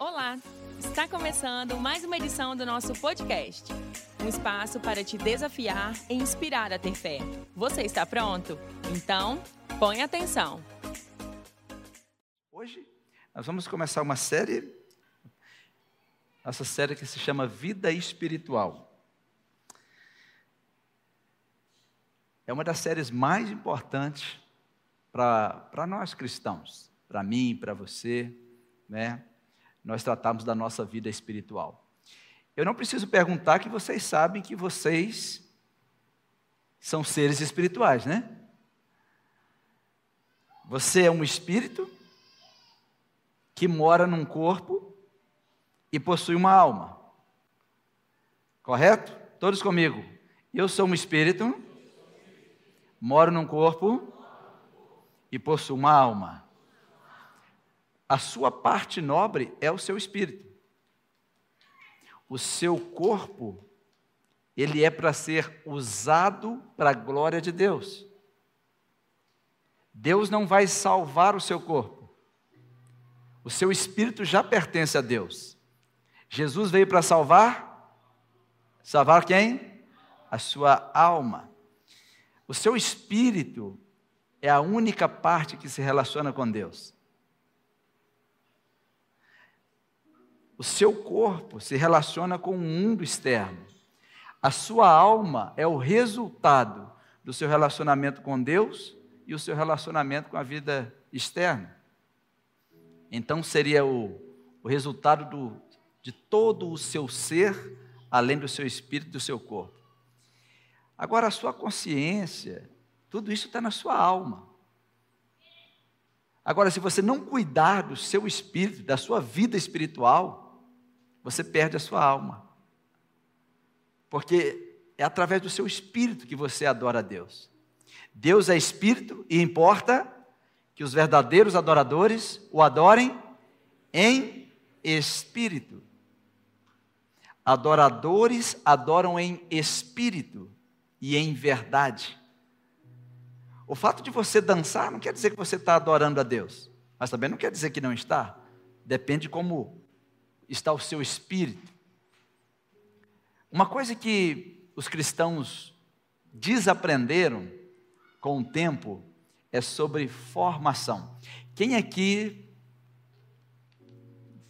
Olá! Está começando mais uma edição do nosso podcast. Um espaço para te desafiar e inspirar a ter fé. Você está pronto? Então, põe atenção. Hoje nós vamos começar uma série, essa série que se chama Vida Espiritual. É uma das séries mais importantes para nós cristãos, para mim, para você, né? Nós tratamos da nossa vida espiritual. Eu não preciso perguntar que vocês sabem que vocês são seres espirituais, né? Você é um espírito que mora num corpo e possui uma alma. Correto? Todos comigo. Eu sou um espírito, moro num corpo e possuo uma alma. A sua parte nobre é o seu espírito. O seu corpo, ele é para ser usado para a glória de Deus. Deus não vai salvar o seu corpo. O seu espírito já pertence a Deus. Jesus veio para salvar salvar quem? A sua alma. O seu espírito é a única parte que se relaciona com Deus. O seu corpo se relaciona com o mundo externo. A sua alma é o resultado do seu relacionamento com Deus e o seu relacionamento com a vida externa. Então seria o, o resultado do, de todo o seu ser, além do seu espírito e do seu corpo. Agora, a sua consciência tudo isso está na sua alma. Agora, se você não cuidar do seu espírito, da sua vida espiritual, você perde a sua alma. Porque é através do seu espírito que você adora a Deus. Deus é espírito e importa que os verdadeiros adoradores o adorem em espírito. Adoradores adoram em espírito e em verdade. O fato de você dançar não quer dizer que você está adorando a Deus, mas também não quer dizer que não está. Depende de como está o seu espírito. Uma coisa que os cristãos desaprenderam com o tempo é sobre formação. Quem aqui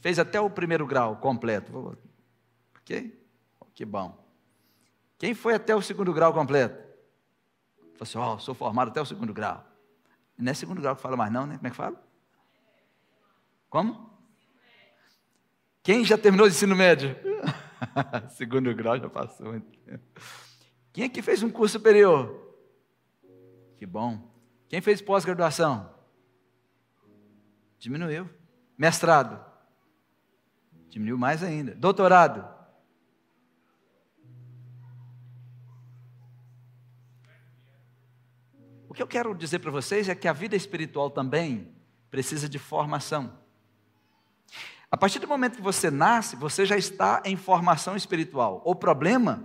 fez até o primeiro grau completo? Ok? Que bom. Quem foi até o segundo grau completo? Falou assim, ó, oh, sou formado até o segundo grau. Não é segundo grau que fala mais não, né? Como é que fala? Como? Quem já terminou o ensino médio? segundo grau já passou. Quem aqui fez um curso superior? Que bom. Quem fez pós-graduação? Diminuiu. Mestrado? Diminuiu mais ainda. Doutorado? O que eu quero dizer para vocês é que a vida espiritual também precisa de formação. A partir do momento que você nasce, você já está em formação espiritual. O problema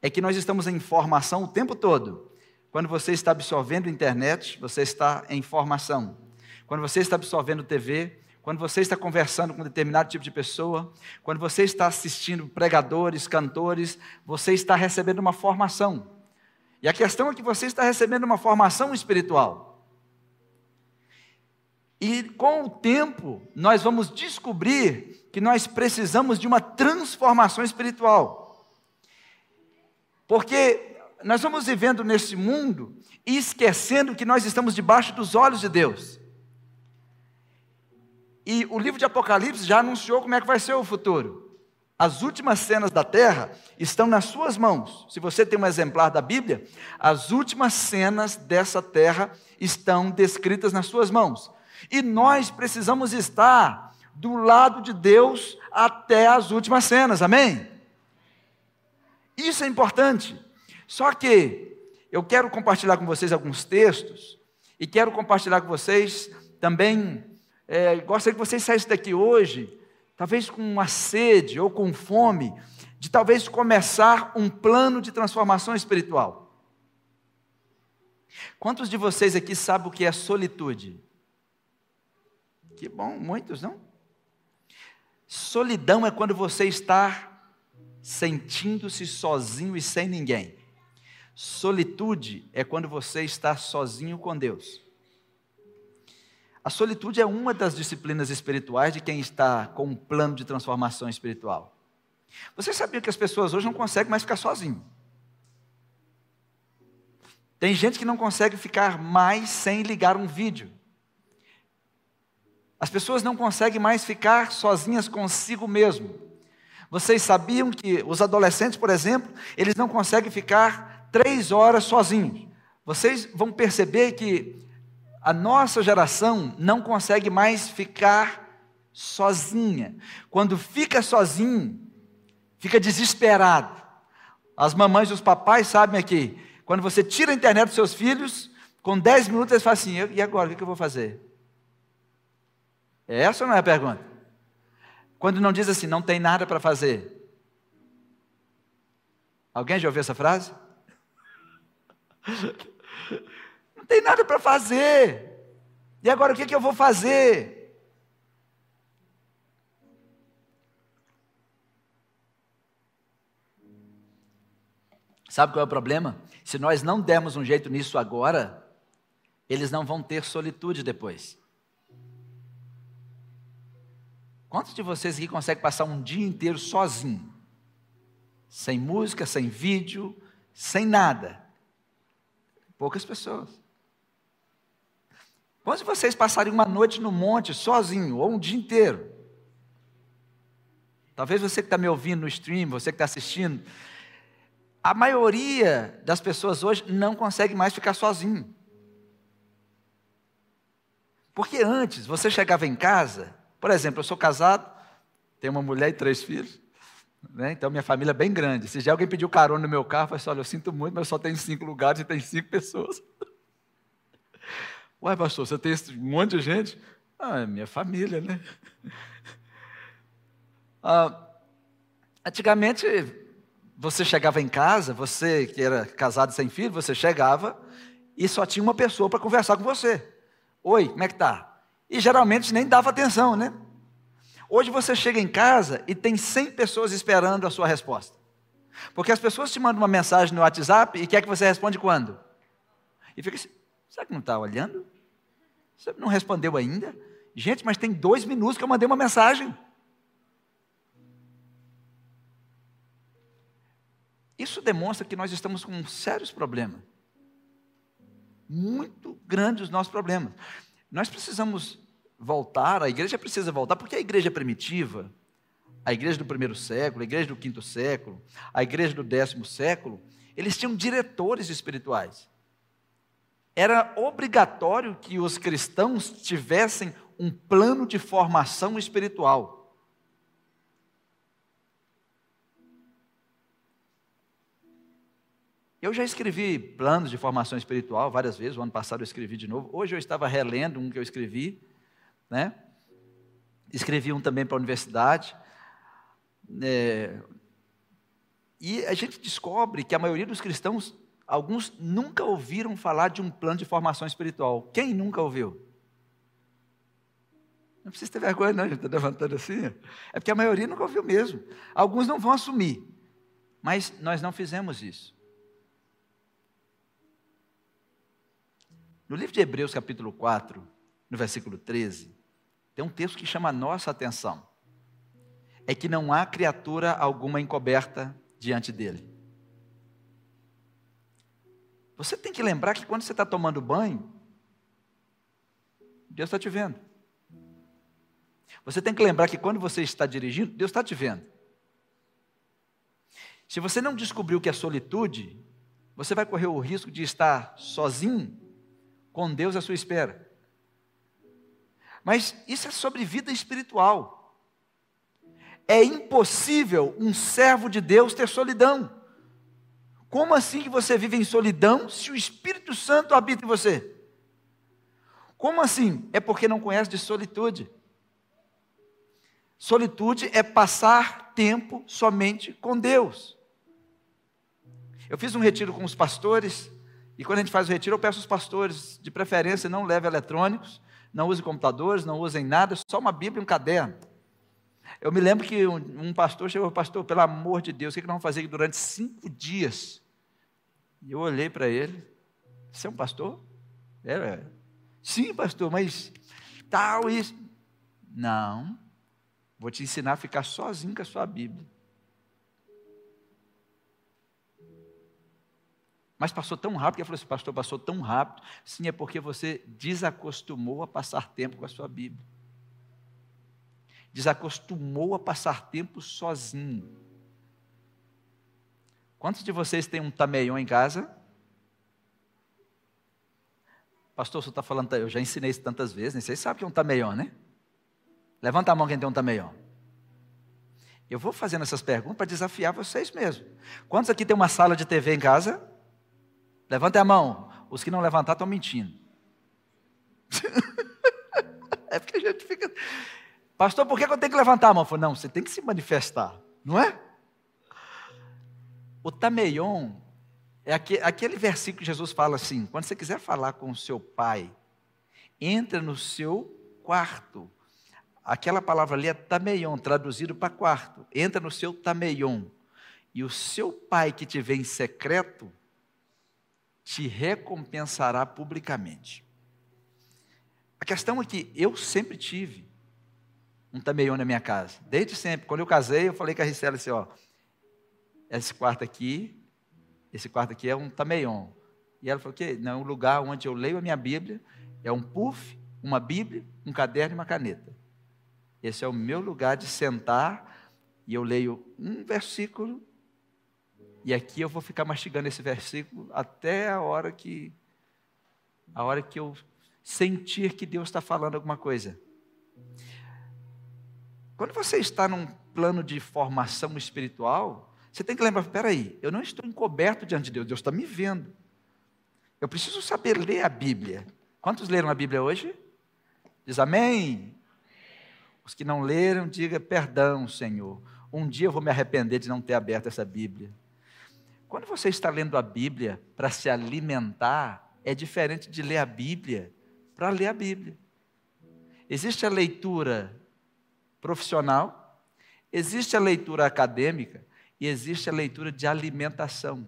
é que nós estamos em formação o tempo todo. Quando você está absorvendo internet, você está em formação. Quando você está absorvendo TV, quando você está conversando com determinado tipo de pessoa, quando você está assistindo pregadores, cantores, você está recebendo uma formação. E a questão é que você está recebendo uma formação espiritual. E com o tempo, nós vamos descobrir que nós precisamos de uma transformação espiritual. Porque nós vamos vivendo nesse mundo e esquecendo que nós estamos debaixo dos olhos de Deus. E o livro de Apocalipse já anunciou como é que vai ser o futuro. As últimas cenas da terra estão nas suas mãos. Se você tem um exemplar da Bíblia, as últimas cenas dessa terra estão descritas nas suas mãos. E nós precisamos estar do lado de Deus até as últimas cenas, amém? Isso é importante. Só que eu quero compartilhar com vocês alguns textos e quero compartilhar com vocês também. É, gostaria que vocês saíssem daqui hoje talvez com uma sede ou com fome, de talvez começar um plano de transformação espiritual. Quantos de vocês aqui sabem o que é solitude? Que bom, muitos não? Solidão é quando você está sentindo-se sozinho e sem ninguém. Solitude é quando você está sozinho com Deus. A solitude é uma das disciplinas espirituais de quem está com um plano de transformação espiritual. Você sabia que as pessoas hoje não conseguem mais ficar sozinho? Tem gente que não consegue ficar mais sem ligar um vídeo. As pessoas não conseguem mais ficar sozinhas consigo mesmo. Vocês sabiam que os adolescentes, por exemplo, eles não conseguem ficar três horas sozinhos. Vocês vão perceber que a nossa geração não consegue mais ficar sozinha. Quando fica sozinho, fica desesperado. As mamães e os papais sabem aqui. Quando você tira a internet dos seus filhos, com 10 minutos eles falam assim: e agora, o que eu vou fazer? É essa não é a pergunta? Quando não diz assim, não tem nada para fazer. Alguém já ouviu essa frase? Não tem nada para fazer. E agora o que, que eu vou fazer? Sabe qual é o problema? Se nós não dermos um jeito nisso agora, eles não vão ter solitude depois. Quantos de vocês aqui conseguem passar um dia inteiro sozinho? Sem música, sem vídeo, sem nada? Poucas pessoas. Quantos de vocês passariam uma noite no monte sozinho, ou um dia inteiro? Talvez você que está me ouvindo no stream, você que está assistindo, a maioria das pessoas hoje não consegue mais ficar sozinho. Porque antes, você chegava em casa, por exemplo, eu sou casado, tenho uma mulher e três filhos, né? então minha família é bem grande. Se já alguém pediu carona no meu carro, eu falei assim, olha, eu sinto muito, mas só tenho cinco lugares e tem cinco pessoas. Uai, pastor, você tem um monte de gente? Ah, é minha família, né? Ah, antigamente, você chegava em casa, você que era casado sem filho, você chegava e só tinha uma pessoa para conversar com você. Oi, como é que tá? E geralmente nem dava atenção, né? Hoje você chega em casa e tem 100 pessoas esperando a sua resposta. Porque as pessoas te mandam uma mensagem no WhatsApp e quer que você responde quando? E fica assim, será que não está olhando? Você não respondeu ainda? Gente, mas tem dois minutos que eu mandei uma mensagem. Isso demonstra que nós estamos com sérios problemas. Muito grandes os nossos problemas. Nós precisamos voltar, a igreja precisa voltar, porque a igreja primitiva, a igreja do primeiro século, a igreja do quinto século, a igreja do décimo século, eles tinham diretores espirituais. Era obrigatório que os cristãos tivessem um plano de formação espiritual. Eu já escrevi planos de formação espiritual várias vezes, o ano passado eu escrevi de novo. Hoje eu estava relendo um que eu escrevi, né? Escrevi um também para a universidade. É, e a gente descobre que a maioria dos cristãos, alguns nunca ouviram falar de um plano de formação espiritual. Quem nunca ouviu? Não precisa ter vergonha, não, a gente está levantando assim. É porque a maioria nunca ouviu mesmo. Alguns não vão assumir. Mas nós não fizemos isso. No livro de Hebreus, capítulo 4, no versículo 13, tem um texto que chama a nossa atenção. É que não há criatura alguma encoberta diante dele. Você tem que lembrar que quando você está tomando banho, Deus está te vendo. Você tem que lembrar que quando você está dirigindo, Deus está te vendo. Se você não descobriu o que é solitude, você vai correr o risco de estar sozinho com Deus à sua espera. Mas isso é sobre vida espiritual. É impossível um servo de Deus ter solidão. Como assim que você vive em solidão se o Espírito Santo habita em você? Como assim? É porque não conhece de solitude. Solitude é passar tempo somente com Deus. Eu fiz um retiro com os pastores e quando a gente faz o retiro, eu peço aos pastores, de preferência, não leve eletrônicos, não use computadores, não usem nada, só uma Bíblia e um caderno. Eu me lembro que um, um pastor chegou, pastor, pelo amor de Deus, o que, que nós vamos fazer aqui durante cinco dias? E eu olhei para ele, você é um pastor? Era, sim, pastor, mas tal isso. Não, vou te ensinar a ficar sozinho com a sua Bíblia. Mas passou tão rápido, que ele falou assim, pastor, passou tão rápido. Sim, é porque você desacostumou a passar tempo com a sua Bíblia. Desacostumou a passar tempo sozinho. Quantos de vocês têm um tameion em casa? Pastor, você está falando, eu já ensinei isso tantas vezes, nem vocês sabem que é um tameion, né? Levanta a mão quem tem um tameion. Eu vou fazendo essas perguntas para desafiar vocês mesmo. Quantos aqui tem uma sala de TV em casa? Levante a mão. Os que não levantar estão mentindo. é porque a gente fica. Pastor, por que eu tenho que levantar a mão? Eu falei, não, você tem que se manifestar, não é? O tameion é aquele versículo que Jesus fala assim: quando você quiser falar com o seu pai, entra no seu quarto. Aquela palavra ali é tameion, traduzido para quarto. Entra no seu tameion. E o seu pai que te vê em secreto, te recompensará publicamente. A questão é que eu sempre tive um tameion na minha casa, desde sempre. Quando eu casei, eu falei com a Ricela assim: ó, esse quarto aqui, esse quarto aqui é um tameion. E ela falou que não é um lugar onde eu leio a minha Bíblia, é um puff, uma Bíblia, um caderno e uma caneta. Esse é o meu lugar de sentar e eu leio um versículo e aqui eu vou ficar mastigando esse versículo até a hora que a hora que eu sentir que Deus está falando alguma coisa. Quando você está num plano de formação espiritual, você tem que lembrar: peraí, eu não estou encoberto diante de Deus, Deus está me vendo. Eu preciso saber ler a Bíblia. Quantos leram a Bíblia hoje? Diz amém. Os que não leram, diga perdão, Senhor. Um dia eu vou me arrepender de não ter aberto essa Bíblia. Quando você está lendo a Bíblia para se alimentar, é diferente de ler a Bíblia para ler a Bíblia. Existe a leitura profissional, existe a leitura acadêmica e existe a leitura de alimentação.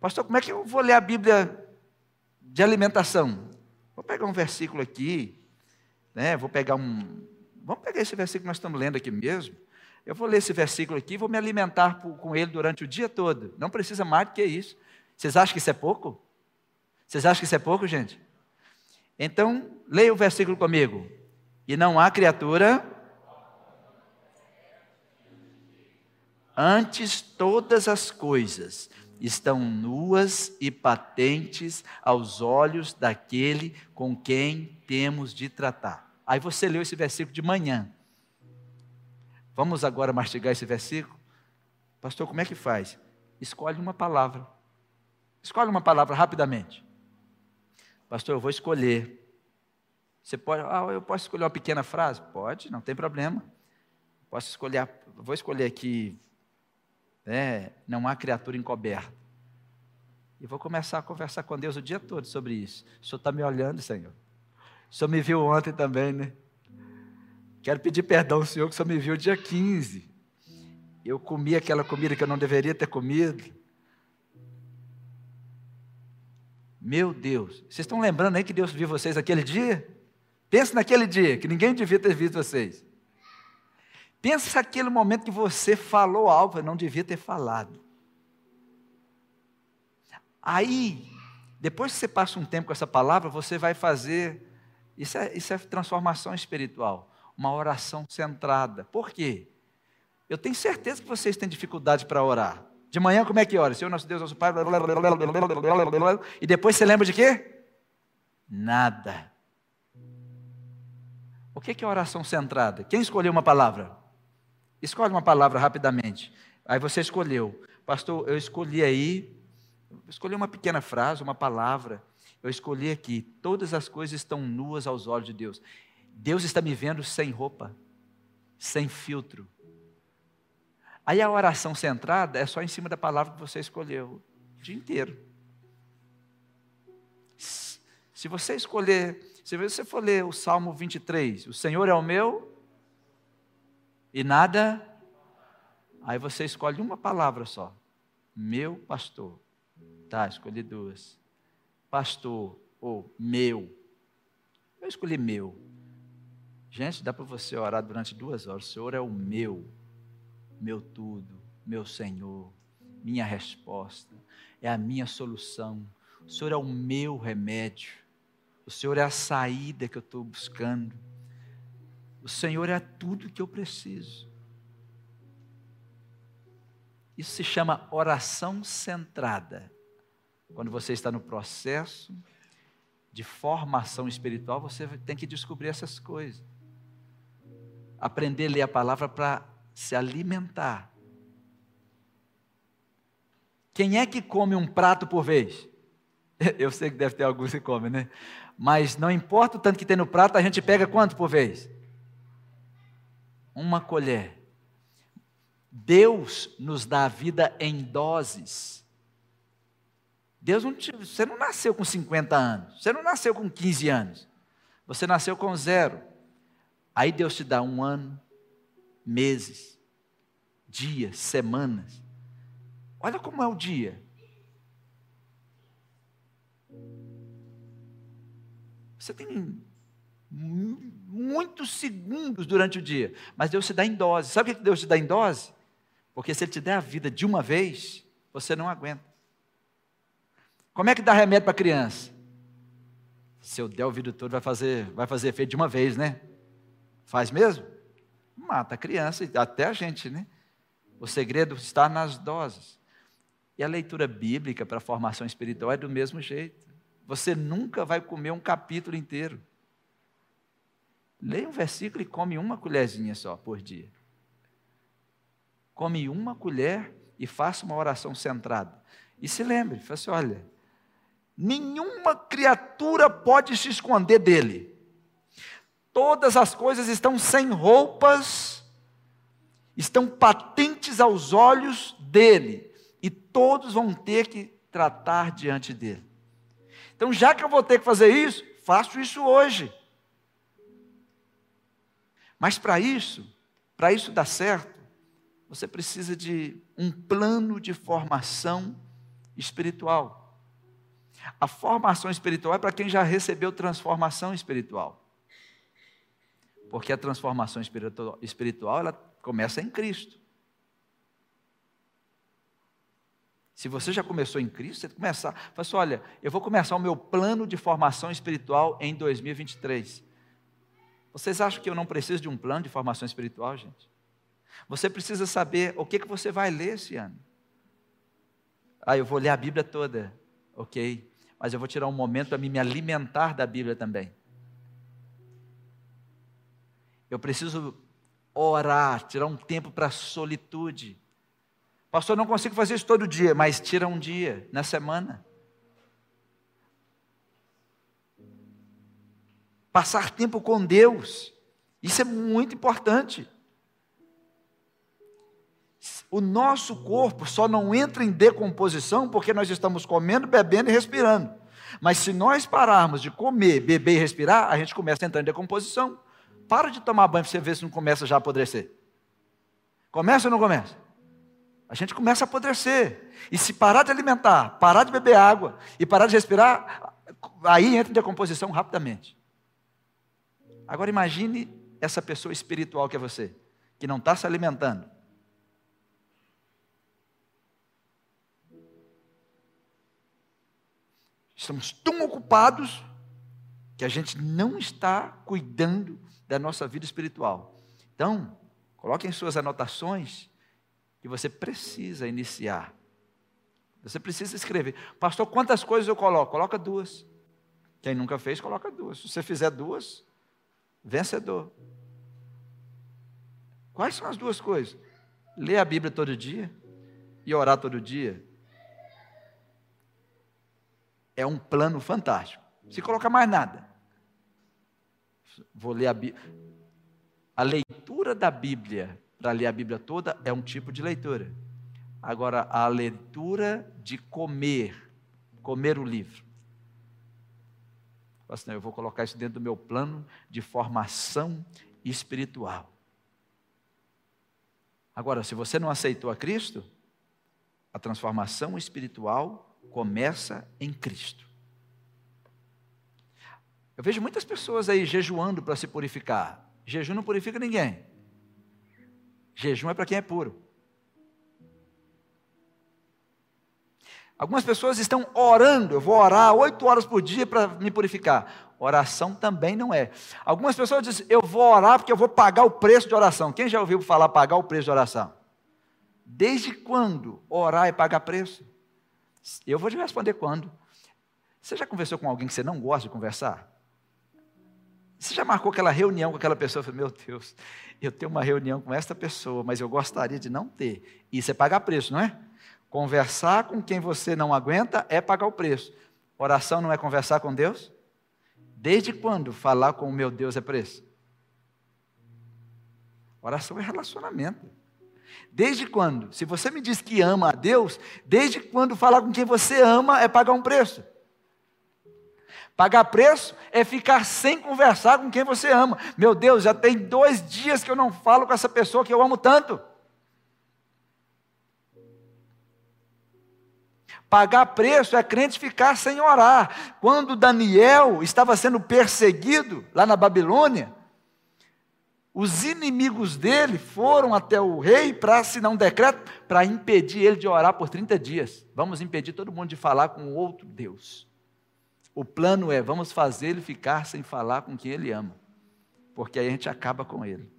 Pastor, como é que eu vou ler a Bíblia de alimentação? Vou pegar um versículo aqui, né? Vou pegar um, vamos pegar esse versículo que nós estamos lendo aqui mesmo. Eu vou ler esse versículo aqui vou me alimentar com ele durante o dia todo. Não precisa mais do que isso. Vocês acham que isso é pouco? Vocês acham que isso é pouco, gente? Então, leia o versículo comigo. E não há criatura. Antes todas as coisas estão nuas e patentes aos olhos daquele com quem temos de tratar. Aí você leu esse versículo de manhã. Vamos agora mastigar esse versículo? Pastor, como é que faz? Escolhe uma palavra. Escolhe uma palavra rapidamente. Pastor, eu vou escolher. Você pode, ah, eu posso escolher uma pequena frase? Pode, não tem problema. Posso escolher, vou escolher aqui, né, não há criatura encoberta. E vou começar a conversar com Deus o dia todo sobre isso. O Senhor está me olhando, Senhor. O Senhor me viu ontem também, né? Quero pedir perdão ao Senhor que só me viu dia 15. Eu comi aquela comida que eu não deveria ter comido. Meu Deus, vocês estão lembrando aí que Deus viu vocês aquele dia? Pensa naquele dia, que ninguém devia ter visto vocês. Pensa naquele momento que você falou algo que não devia ter falado. Aí, depois que você passa um tempo com essa palavra, você vai fazer. Isso é, isso é transformação espiritual uma oração centrada. Por quê? Eu tenho certeza que vocês têm dificuldade para orar. De manhã, como é que ora? Senhor nosso Deus, nosso Pai. E depois você lembra de quê? Nada. O que é oração centrada? Quem escolheu uma palavra? Escolhe uma palavra rapidamente. Aí você escolheu. Pastor, eu escolhi aí, escolhi uma pequena frase, uma palavra. Eu escolhi aqui. Todas as coisas estão nuas aos olhos de Deus. Deus está me vendo sem roupa, sem filtro. Aí a oração centrada é só em cima da palavra que você escolheu o dia inteiro. Se você escolher, se você for ler o Salmo 23, o Senhor é o meu, e nada. Aí você escolhe uma palavra só. Meu pastor. Tá, escolhi duas. Pastor ou meu. Eu escolhi meu. Gente, dá para você orar durante duas horas. O Senhor é o meu, meu tudo, meu Senhor, minha resposta, é a minha solução. O Senhor é o meu remédio. O Senhor é a saída que eu estou buscando. O Senhor é tudo que eu preciso. Isso se chama oração centrada. Quando você está no processo de formação espiritual, você tem que descobrir essas coisas. Aprender a ler a palavra para se alimentar. Quem é que come um prato por vez? Eu sei que deve ter alguns que comem, né? Mas não importa o tanto que tem no prato, a gente pega quanto por vez? Uma colher. Deus nos dá a vida em doses. Deus não te, você não nasceu com 50 anos, você não nasceu com 15 anos, você nasceu com zero. Aí Deus te dá um ano, meses, dias, semanas. Olha como é o dia. Você tem muitos segundos durante o dia, mas Deus te dá em dose. Sabe o que Deus te dá em dose? Porque se Ele te der a vida de uma vez, você não aguenta. Como é que dá remédio para criança? Se eu der o vidro todo, vai fazer, vai fazer efeito de uma vez, né? Faz mesmo? Mata a criança, até a gente, né? O segredo está nas doses. E a leitura bíblica para a formação espiritual é do mesmo jeito. Você nunca vai comer um capítulo inteiro. Leia um versículo e come uma colherzinha só por dia. Come uma colher e faça uma oração centrada. E se lembre, fala assim, olha, nenhuma criatura pode se esconder dele. Todas as coisas estão sem roupas, estão patentes aos olhos dele, e todos vão ter que tratar diante dele. Então, já que eu vou ter que fazer isso, faço isso hoje. Mas para isso, para isso dar certo, você precisa de um plano de formação espiritual. A formação espiritual é para quem já recebeu transformação espiritual. Porque a transformação espiritual, ela começa em Cristo. Se você já começou em Cristo, você começar, fala assim, olha, eu vou começar o meu plano de formação espiritual em 2023. Vocês acham que eu não preciso de um plano de formação espiritual, gente? Você precisa saber o que, que você vai ler esse ano. Ah, eu vou ler a Bíblia toda. Ok mas eu vou tirar um momento para me alimentar da Bíblia também. Eu preciso orar, tirar um tempo para a solitude. Pastor, não consigo fazer isso todo dia, mas tira um dia na semana. Passar tempo com Deus, isso é muito importante. O nosso corpo só não entra em decomposição porque nós estamos comendo, bebendo e respirando. Mas se nós pararmos de comer, beber e respirar, a gente começa a entrar em decomposição. Para de tomar banho para você ver se não começa já a apodrecer. Começa ou não começa? A gente começa a apodrecer. E se parar de alimentar, parar de beber água e parar de respirar, aí entra em decomposição rapidamente. Agora imagine essa pessoa espiritual que é você, que não está se alimentando, Estamos tão ocupados que a gente não está cuidando da nossa vida espiritual. Então, coloque em suas anotações que você precisa iniciar. Você precisa escrever. Pastor, quantas coisas eu coloco? Coloca duas. Quem nunca fez, coloca duas. Se você fizer duas, vencedor. Quais são as duas coisas? Ler a Bíblia todo dia e orar todo dia é um plano fantástico. Se colocar mais nada. Vou ler a Bíblia. A leitura da Bíblia, para ler a Bíblia toda, é um tipo de leitura. Agora, a leitura de comer, comer o livro. Assim, eu vou colocar isso dentro do meu plano de formação espiritual. Agora, se você não aceitou a Cristo, a transformação espiritual começa em Cristo. Eu vejo muitas pessoas aí jejuando para se purificar. Jejum não purifica ninguém. Jejum é para quem é puro. Algumas pessoas estão orando, eu vou orar oito horas por dia para me purificar. Oração também não é. Algumas pessoas dizem, eu vou orar porque eu vou pagar o preço de oração. Quem já ouviu falar pagar o preço de oração? Desde quando orar é pagar preço? Eu vou te responder quando. Você já conversou com alguém que você não gosta de conversar? Você já marcou aquela reunião com aquela pessoa? Falei, meu Deus, eu tenho uma reunião com esta pessoa, mas eu gostaria de não ter. Isso é pagar preço, não é? Conversar com quem você não aguenta é pagar o preço. Oração não é conversar com Deus? Desde quando falar com o meu Deus é preço? Oração é relacionamento. Desde quando? Se você me diz que ama a Deus, desde quando falar com quem você ama é pagar um preço? Pagar preço é ficar sem conversar com quem você ama. Meu Deus, já tem dois dias que eu não falo com essa pessoa que eu amo tanto. Pagar preço é crente ficar sem orar. Quando Daniel estava sendo perseguido lá na Babilônia, os inimigos dele foram até o rei para assinar um decreto para impedir ele de orar por 30 dias. Vamos impedir todo mundo de falar com outro Deus. O plano é: vamos fazer ele ficar sem falar com quem ele ama, porque aí a gente acaba com ele.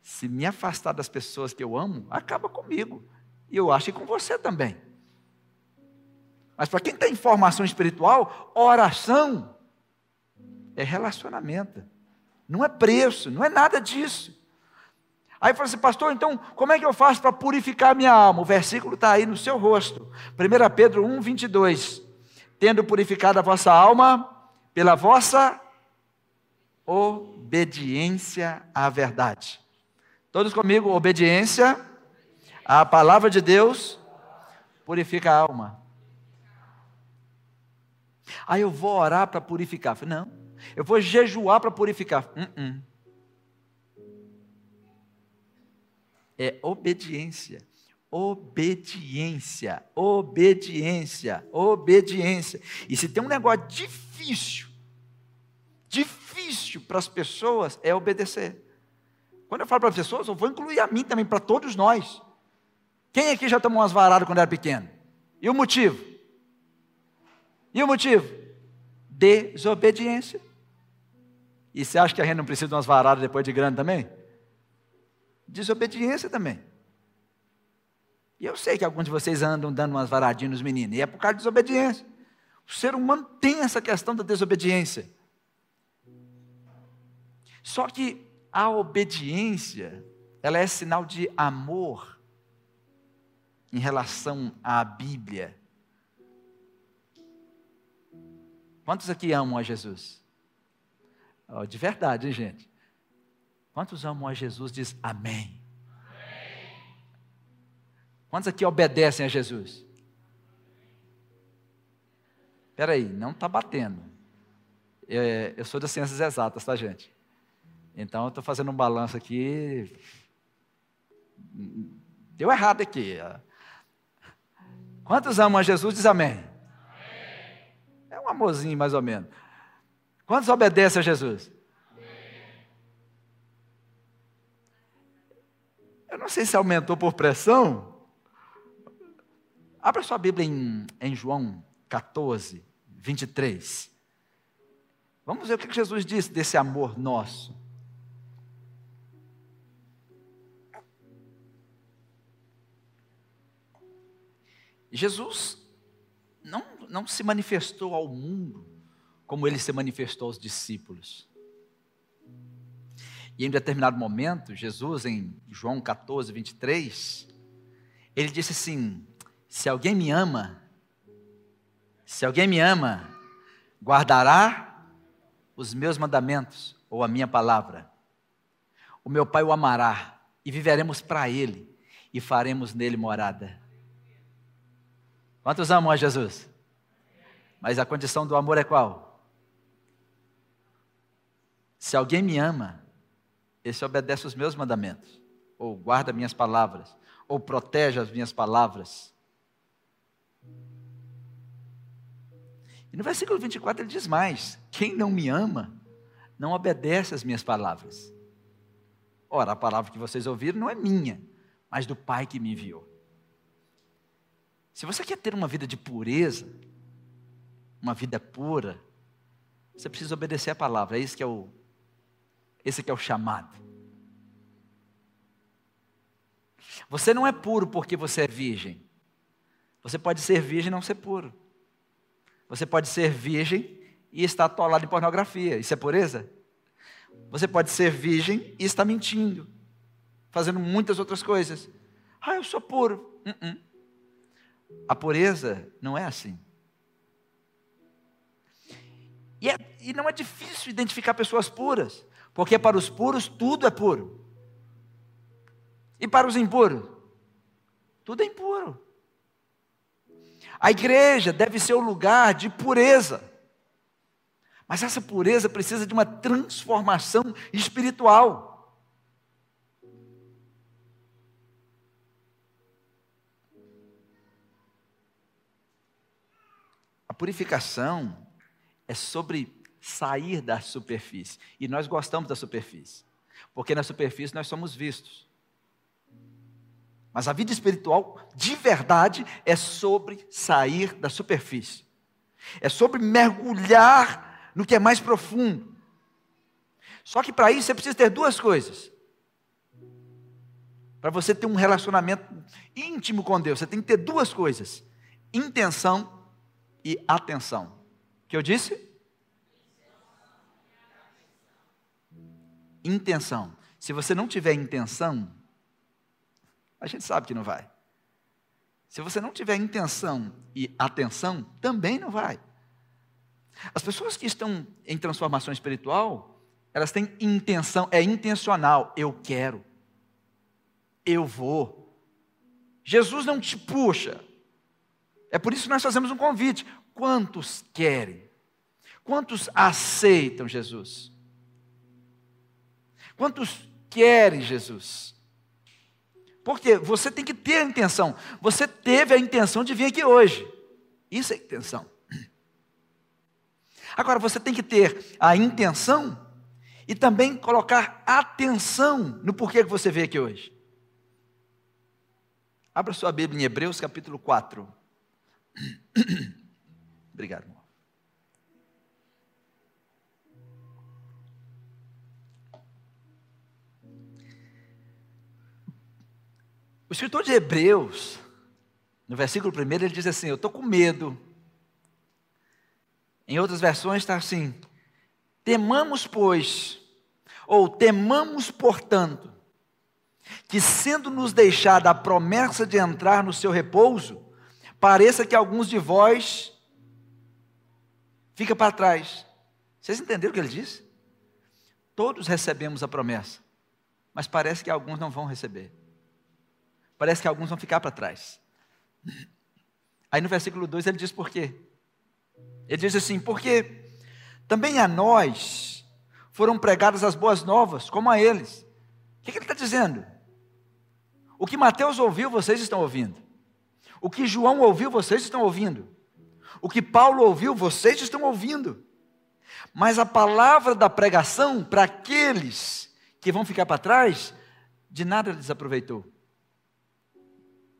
Se me afastar das pessoas que eu amo, acaba comigo. E eu acho que com você também. Mas para quem tem formação espiritual, oração é relacionamento. Não é preço, não é nada disso. Aí fala assim, pastor, então como é que eu faço para purificar minha alma? O versículo está aí no seu rosto. 1 Pedro 1, 22. Tendo purificado a vossa alma pela vossa obediência à verdade. Todos comigo, obediência à palavra de Deus purifica a alma. Aí eu vou orar para purificar. Não, eu vou jejuar para purificar. Uh -uh. É obediência. Obediência, obediência, obediência. E se tem um negócio difícil, difícil para as pessoas, é obedecer. Quando eu falo para as pessoas, eu vou incluir a mim também, para todos nós. Quem aqui já tomou umas varadas quando era pequeno? E o motivo? E o motivo? Desobediência. E você acha que a gente não precisa de umas varadas depois de grande também? Desobediência também. E eu sei que alguns de vocês andam dando umas varadinhas nos meninos, e é por causa de desobediência. O ser humano tem essa questão da desobediência. Só que a obediência, ela é sinal de amor em relação à Bíblia. Quantos aqui amam a Jesus? Oh, de verdade, hein, gente? Quantos amam a Jesus? Diz amém. amém. Quantos aqui obedecem a Jesus? Espera aí, não está batendo. Eu, eu sou das ciências exatas, tá, gente? Então, eu estou fazendo um balanço aqui. Deu errado aqui. Quantos amam a Jesus? Diz amém. É um amorzinho, mais ou menos. Quantos obedecem a Jesus? Eu não sei se aumentou por pressão. Abra sua Bíblia em, em João 14, 23. Vamos ver o que Jesus disse desse amor nosso. Jesus não, não se manifestou ao mundo como ele se manifestou aos discípulos. E em determinado momento, Jesus, em João 14, 23, ele disse assim: Se alguém me ama, se alguém me ama, guardará os meus mandamentos ou a minha palavra. O meu Pai o amará e viveremos para ele e faremos nele morada. Quantos amam a Jesus? Mas a condição do amor é qual? Se alguém me ama, esse obedece os meus mandamentos. ou guarda minhas palavras, ou protege as minhas palavras. E no versículo 24 ele diz mais: quem não me ama, não obedece às minhas palavras. Ora, a palavra que vocês ouviram não é minha, mas do Pai que me enviou. Se você quer ter uma vida de pureza, uma vida pura, você precisa obedecer a palavra. É esse que é o, esse que é o chamado. Você não é puro porque você é virgem. Você pode ser virgem e não ser puro. Você pode ser virgem e estar atolado em pornografia. Isso é pureza? Você pode ser virgem e estar mentindo, fazendo muitas outras coisas. Ah, eu sou puro. Uh -uh. A pureza não é assim. E, é, e não é difícil identificar pessoas puras, porque para os puros tudo é puro. E para os impuros? Tudo é impuro. A igreja deve ser o lugar de pureza. Mas essa pureza precisa de uma transformação espiritual. A purificação é sobre sair da superfície. E nós gostamos da superfície. Porque na superfície nós somos vistos. Mas a vida espiritual, de verdade, é sobre sair da superfície. É sobre mergulhar no que é mais profundo. Só que para isso você precisa ter duas coisas. Para você ter um relacionamento íntimo com Deus, você tem que ter duas coisas: intenção e atenção. O que eu disse? Intenção. Se você não tiver intenção, a gente sabe que não vai. Se você não tiver intenção e atenção, também não vai. As pessoas que estão em transformação espiritual, elas têm intenção, é intencional. Eu quero. Eu vou. Jesus não te puxa. É por isso que nós fazemos um convite. Quantos querem? Quantos aceitam Jesus? Quantos querem Jesus? Porque você tem que ter a intenção. Você teve a intenção de vir aqui hoje. Isso é intenção. Agora, você tem que ter a intenção e também colocar atenção no porquê que você veio aqui hoje. Abra sua Bíblia em Hebreus capítulo 4. Obrigado. Escritor de Hebreus, no versículo 1, ele diz assim: Eu estou com medo. Em outras versões está assim: Temamos, pois, ou temamos, portanto, que sendo nos deixada a promessa de entrar no seu repouso, pareça que alguns de vós fica para trás. Vocês entenderam o que ele disse? Todos recebemos a promessa, mas parece que alguns não vão receber parece que alguns vão ficar para trás. Aí no versículo 2 ele diz por quê? Ele diz assim: porque também a nós foram pregadas as boas novas, como a eles. O que, ele está dizendo? O que Mateus ouviu, vocês estão ouvindo. O que João ouviu, vocês estão ouvindo. O que Paulo ouviu, vocês estão ouvindo. Mas a palavra da pregação para aqueles que vão ficar para trás, de nada lhes aproveitou.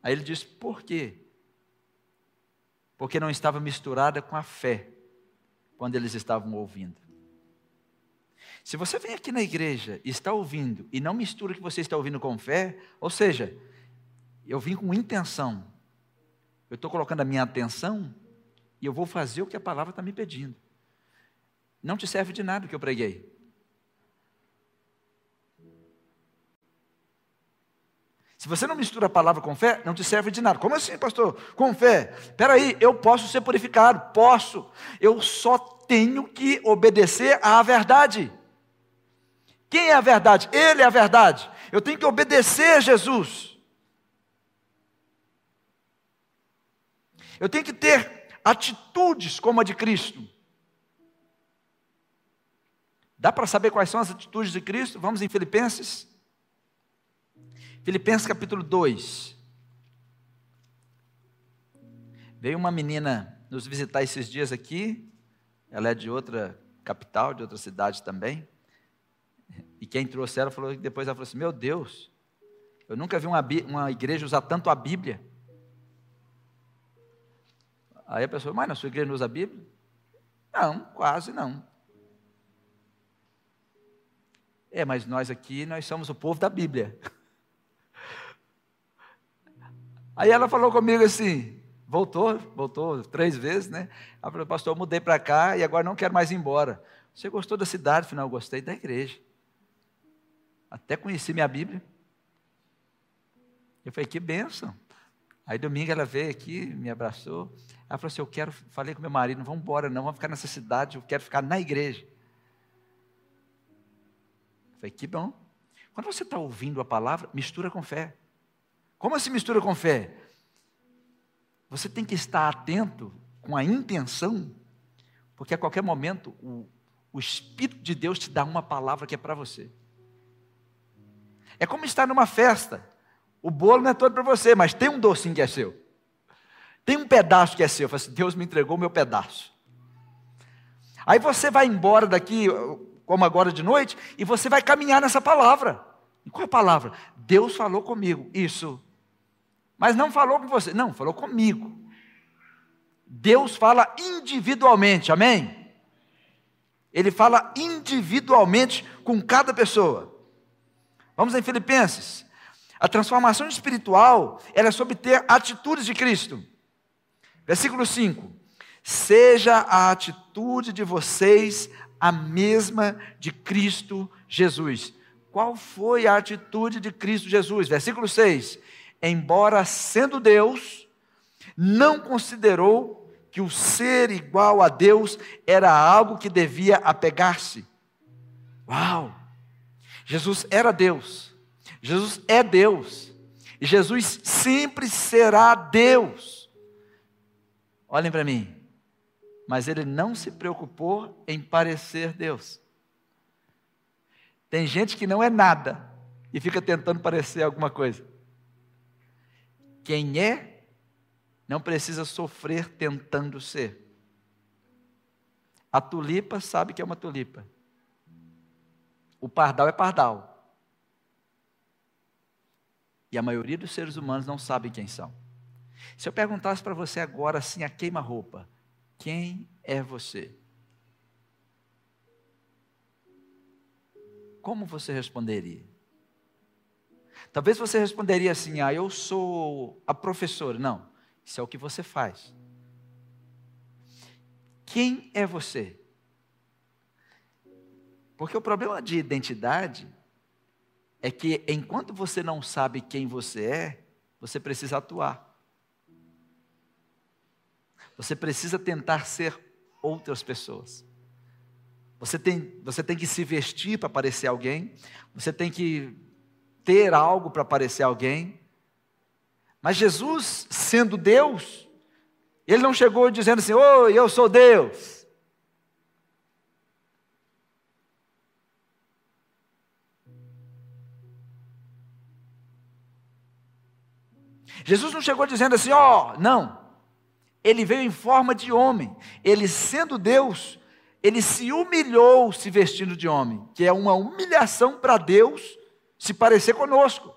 Aí ele diz: por quê? Porque não estava misturada com a fé quando eles estavam ouvindo. Se você vem aqui na igreja e está ouvindo e não mistura o que você está ouvindo com fé, ou seja, eu vim com intenção, eu estou colocando a minha atenção e eu vou fazer o que a palavra está me pedindo. Não te serve de nada o que eu preguei. Se você não mistura a palavra com fé, não te serve de nada. Como assim, pastor? Com fé? Espera aí, eu posso ser purificado? Posso. Eu só tenho que obedecer à verdade. Quem é a verdade? Ele é a verdade. Eu tenho que obedecer a Jesus. Eu tenho que ter atitudes como a de Cristo. Dá para saber quais são as atitudes de Cristo? Vamos em Filipenses Filipenses capítulo 2. Veio uma menina nos visitar esses dias aqui, ela é de outra capital, de outra cidade também. E quem trouxe ela falou, depois ela falou assim: Meu Deus, eu nunca vi uma, uma igreja usar tanto a Bíblia. Aí a pessoa, mas na sua igreja não usa a Bíblia? Não, quase não. É, mas nós aqui, nós somos o povo da Bíblia. Aí ela falou comigo assim, voltou, voltou três vezes, né? Ela falou, pastor, eu mudei para cá e agora não quero mais ir embora. Você gostou da cidade? Afinal, eu gostei da igreja. Até conheci minha Bíblia. Eu falei, que bênção. Aí domingo ela veio aqui, me abraçou. Ela falou assim: Eu quero, falei com meu marido, não vamos embora, não, vamos ficar nessa cidade, eu quero ficar na igreja. Eu falei, que bom. Quando você está ouvindo a palavra, mistura com fé. Como assim mistura com fé? Você tem que estar atento com a intenção, porque a qualquer momento o, o Espírito de Deus te dá uma palavra que é para você. É como estar numa festa. O bolo não é todo para você, mas tem um docinho que é seu. Tem um pedaço que é seu. Assim, Deus me entregou o meu pedaço. Aí você vai embora daqui, como agora de noite, e você vai caminhar nessa palavra. E qual a palavra? Deus falou comigo. Isso. Mas não falou com você. Não, falou comigo. Deus fala individualmente, amém? Ele fala individualmente com cada pessoa. Vamos em Filipenses. A transformação espiritual ela é sobre ter atitudes de Cristo. Versículo 5: Seja a atitude de vocês a mesma de Cristo Jesus. Qual foi a atitude de Cristo Jesus? Versículo 6: Embora sendo Deus, não considerou que o ser igual a Deus era algo que devia apegar-se. Uau! Jesus era Deus. Jesus é Deus. E Jesus sempre será Deus. Olhem para mim. Mas ele não se preocupou em parecer Deus. Tem gente que não é nada e fica tentando parecer alguma coisa. Quem é, não precisa sofrer tentando ser. A tulipa sabe que é uma tulipa. O pardal é pardal. E a maioria dos seres humanos não sabe quem são. Se eu perguntasse para você agora, assim, a queima-roupa, quem é você? Como você responderia? Talvez você responderia assim: ah, eu sou a professora. Não, isso é o que você faz. Quem é você? Porque o problema de identidade é que enquanto você não sabe quem você é, você precisa atuar. Você precisa tentar ser outras pessoas. Você tem, você tem que se vestir para parecer alguém, você tem que ter algo para parecer alguém. Mas Jesus, sendo Deus, ele não chegou dizendo assim: Oi, eu sou Deus. Jesus não chegou dizendo assim, ó, oh, não. Ele veio em forma de homem. Ele sendo Deus, ele se humilhou se vestindo de homem, que é uma humilhação para Deus se parecer conosco.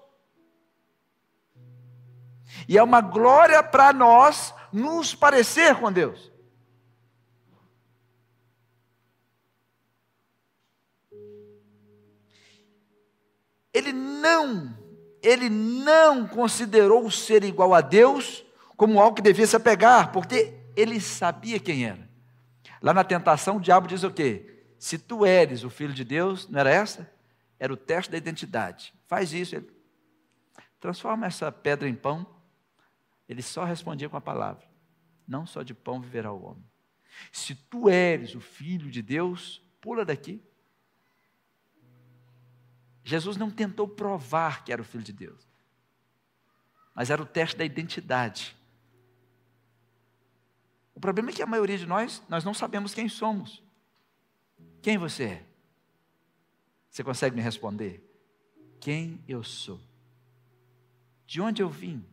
E é uma glória para nós nos parecer com Deus. Ele não ele não considerou ser igual a Deus como algo que devia se apegar, porque ele sabia quem era. Lá na tentação, o diabo diz o quê? Se tu eres o filho de Deus, não era essa? Era o teste da identidade. Faz isso. Ele transforma essa pedra em pão. Ele só respondia com a palavra: Não só de pão viverá o homem. Se tu eres o filho de Deus, pula daqui. Jesus não tentou provar que era o Filho de Deus, mas era o teste da identidade. O problema é que a maioria de nós, nós não sabemos quem somos. Quem você é? Você consegue me responder? Quem eu sou? De onde eu vim?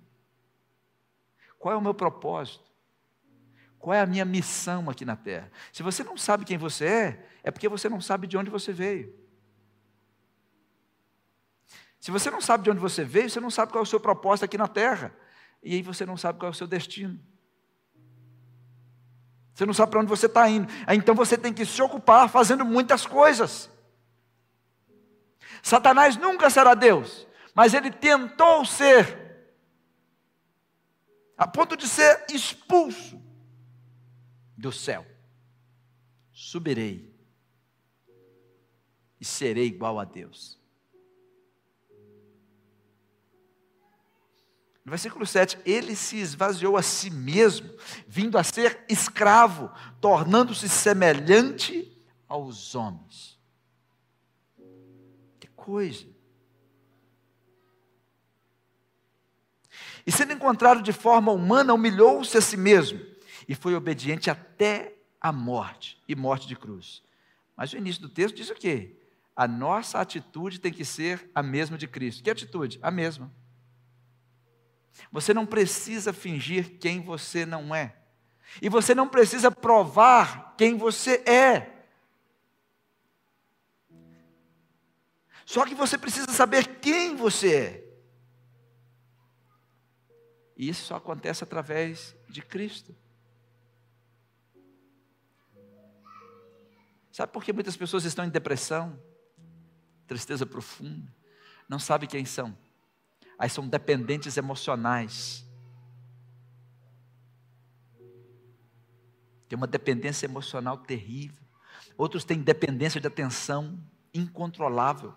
Qual é o meu propósito? Qual é a minha missão aqui na terra? Se você não sabe quem você é, é porque você não sabe de onde você veio. Se você não sabe de onde você veio, você não sabe qual é o seu propósito aqui na terra. E aí você não sabe qual é o seu destino. Você não sabe para onde você está indo. Então você tem que se ocupar fazendo muitas coisas. Satanás nunca será Deus, mas ele tentou ser, a ponto de ser expulso do céu. Subirei e serei igual a Deus. No versículo 7, ele se esvaziou a si mesmo, vindo a ser escravo, tornando-se semelhante aos homens. Coisa! E sendo encontrado de forma humana, humilhou-se a si mesmo e foi obediente até a morte e morte de cruz. Mas o início do texto diz o quê? A nossa atitude tem que ser a mesma de Cristo. Que atitude? A mesma. Você não precisa fingir quem você não é. E você não precisa provar quem você é. Só que você precisa saber quem você é. E isso só acontece através de Cristo. Sabe por que muitas pessoas estão em depressão, tristeza profunda, não sabem quem são? aí são dependentes emocionais. Tem uma dependência emocional terrível. Outros têm dependência de atenção incontrolável.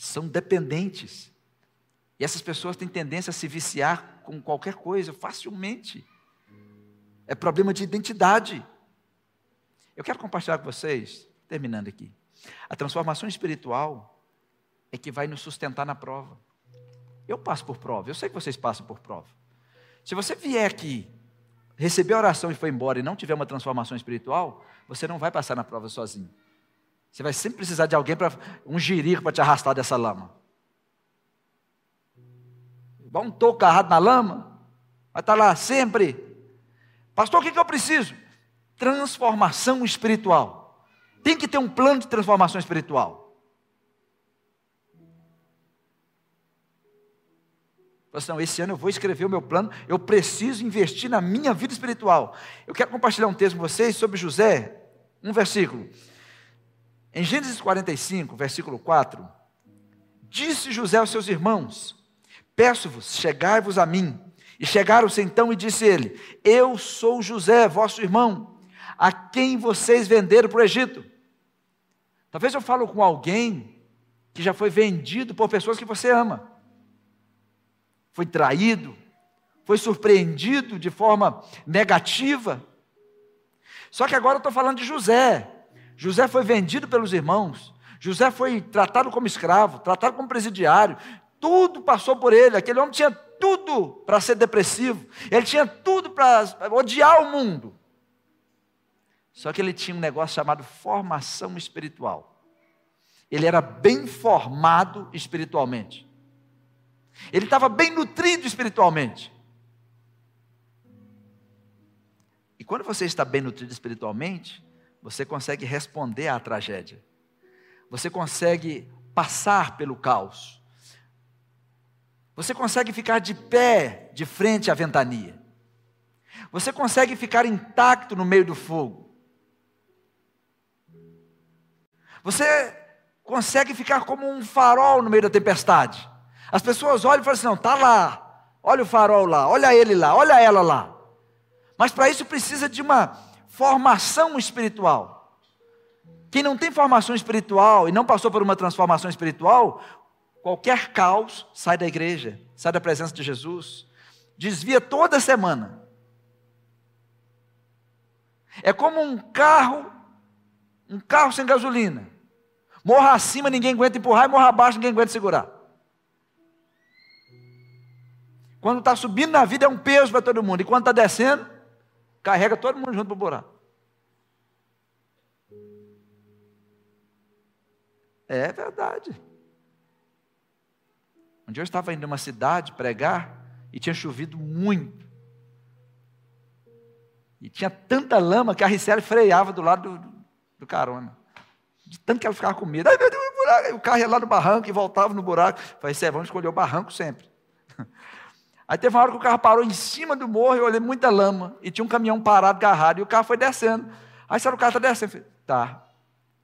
São dependentes. E essas pessoas têm tendência a se viciar com qualquer coisa facilmente. É problema de identidade. Eu quero compartilhar com vocês, terminando aqui, a transformação espiritual é que vai nos sustentar na prova. Eu passo por prova, eu sei que vocês passam por prova. Se você vier aqui, receber a oração e for embora e não tiver uma transformação espiritual, você não vai passar na prova sozinho. Você vai sempre precisar de alguém para um jirico para te arrastar dessa lama. Igual um toco agarrado na lama, vai estar lá sempre. Pastor, o que, que eu preciso? Transformação espiritual. Tem que ter um plano de transformação espiritual. Assim, esse ano eu vou escrever o meu plano, eu preciso investir na minha vida espiritual. Eu quero compartilhar um texto com vocês sobre José, um versículo. Em Gênesis 45, versículo 4, disse José aos seus irmãos: Peço-vos, chegai-vos a mim. E chegaram-se então e disse ele: Eu sou José, vosso irmão, a quem vocês venderam para o Egito. Talvez eu falo com alguém que já foi vendido por pessoas que você ama. Foi traído, foi surpreendido de forma negativa. Só que agora eu estou falando de José. José foi vendido pelos irmãos. José foi tratado como escravo, tratado como presidiário. Tudo passou por ele. Aquele homem tinha tudo para ser depressivo. Ele tinha tudo para odiar o mundo. Só que ele tinha um negócio chamado formação espiritual. Ele era bem formado espiritualmente. Ele estava bem nutrido espiritualmente. E quando você está bem nutrido espiritualmente, você consegue responder à tragédia. Você consegue passar pelo caos. Você consegue ficar de pé de frente à ventania. Você consegue ficar intacto no meio do fogo. Você consegue ficar como um farol no meio da tempestade. As pessoas olham e falam assim: não, está lá, olha o farol lá, olha ele lá, olha ela lá. Mas para isso precisa de uma formação espiritual. Quem não tem formação espiritual e não passou por uma transformação espiritual, qualquer caos sai da igreja, sai da presença de Jesus, desvia toda semana. É como um carro um carro sem gasolina. Morra acima, ninguém aguenta empurrar, e morra abaixo, ninguém aguenta segurar. Quando está subindo na vida é um peso para todo mundo. E quando está descendo, carrega todo mundo junto para o buraco. É verdade. Um dia eu estava indo numa cidade pregar e tinha chovido muito. E tinha tanta lama que a Ricele freava do lado do, do carona. De tanto que ela ficava com medo. Ai, meu Deus, buraco. O carro ia lá no barranco e voltava no buraco. Falei, vamos escolher o barranco sempre. Aí teve uma hora que o carro parou em cima do morro, eu olhei muita lama, e tinha um caminhão parado, agarrado, e o carro foi descendo. Aí será o carro está descendo? Falei, tá,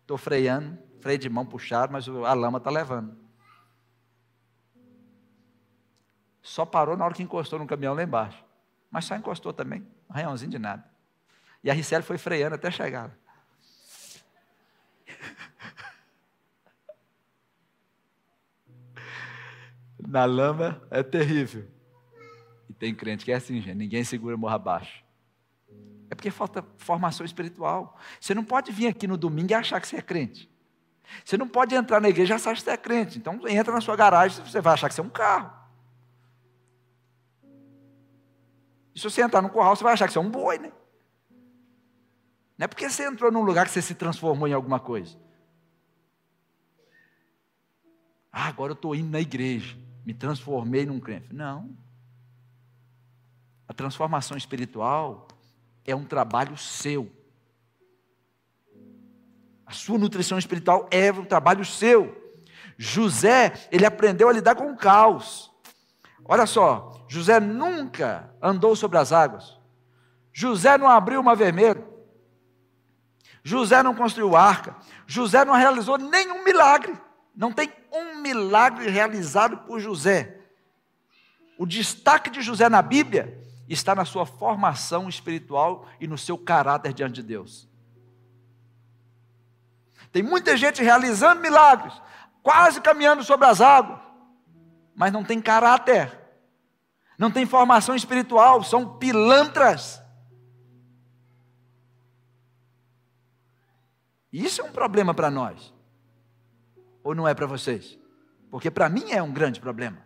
estou freando, freio de mão puxado, mas a lama está levando. Só parou na hora que encostou no caminhão lá embaixo. Mas só encostou também, um arranhãozinho de nada. E a Ricele foi freando até chegar. Na lama é terrível. E tem crente que é assim, gente, ninguém segura morra abaixo. É porque falta formação espiritual. Você não pode vir aqui no domingo e achar que você é crente. Você não pode entrar na igreja e achar que você é crente. Então entra na sua garagem, você vai achar que você é um carro. E se você entrar no curral, você vai achar que você é um boi, né? Não é porque você entrou num lugar que você se transformou em alguma coisa. Ah, agora eu estou indo na igreja, me transformei num crente. Não. A transformação espiritual é um trabalho seu. A sua nutrição espiritual é um trabalho seu. José, ele aprendeu a lidar com o caos. Olha só, José nunca andou sobre as águas. José não abriu o mar vermelho. José não construiu arca. José não realizou nenhum milagre. Não tem um milagre realizado por José. O destaque de José na Bíblia está na sua formação espiritual e no seu caráter diante de Deus. Tem muita gente realizando milagres, quase caminhando sobre as águas, mas não tem caráter, não tem formação espiritual, são pilantras. Isso é um problema para nós. Ou não é para vocês? Porque para mim é um grande problema.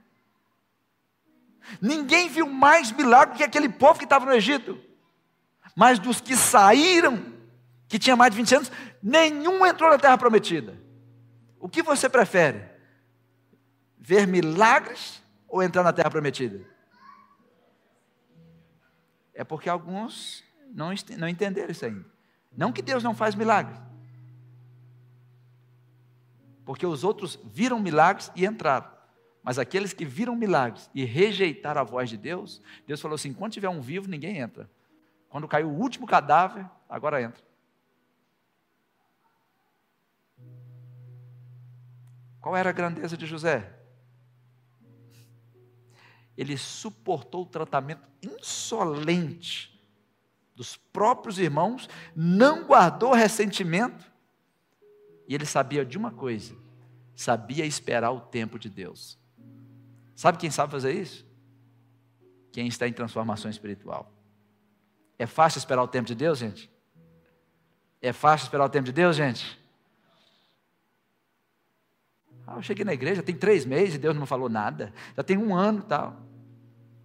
Ninguém viu mais milagre que aquele povo que estava no Egito. Mas dos que saíram, que tinha mais de 20 anos, nenhum entrou na terra prometida. O que você prefere? Ver milagres ou entrar na terra prometida? É porque alguns não, não entenderam isso ainda. Não que Deus não faz milagres. Porque os outros viram milagres e entraram. Mas aqueles que viram milagres e rejeitaram a voz de Deus, Deus falou assim: quando tiver um vivo, ninguém entra. Quando caiu o último cadáver, agora entra. Qual era a grandeza de José? Ele suportou o tratamento insolente dos próprios irmãos, não guardou ressentimento, e ele sabia de uma coisa: sabia esperar o tempo de Deus. Sabe quem sabe fazer isso? Quem está em transformação espiritual. É fácil esperar o tempo de Deus, gente? É fácil esperar o tempo de Deus, gente? Ah, eu cheguei na igreja, tem três meses e Deus não falou nada. Já tem um ano e tal.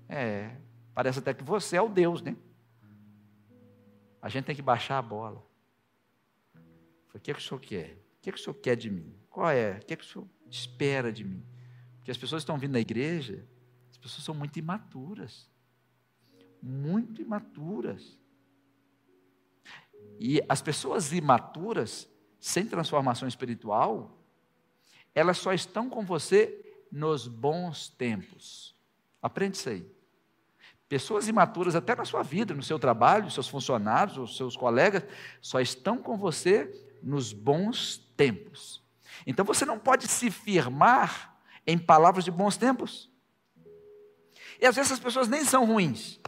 É, parece até que você é o Deus, né? A gente tem que baixar a bola. O que, é que o senhor quer? O que, é que o senhor quer de mim? Qual é? O que, é que o senhor espera de mim? Porque as pessoas estão vindo na igreja, as pessoas são muito imaturas. Muito imaturas. E as pessoas imaturas, sem transformação espiritual, elas só estão com você nos bons tempos. Aprende isso aí. Pessoas imaturas, até na sua vida, no seu trabalho, seus funcionários, os seus colegas, só estão com você nos bons tempos. Então você não pode se firmar em palavras de bons tempos. E às vezes as pessoas nem são ruins.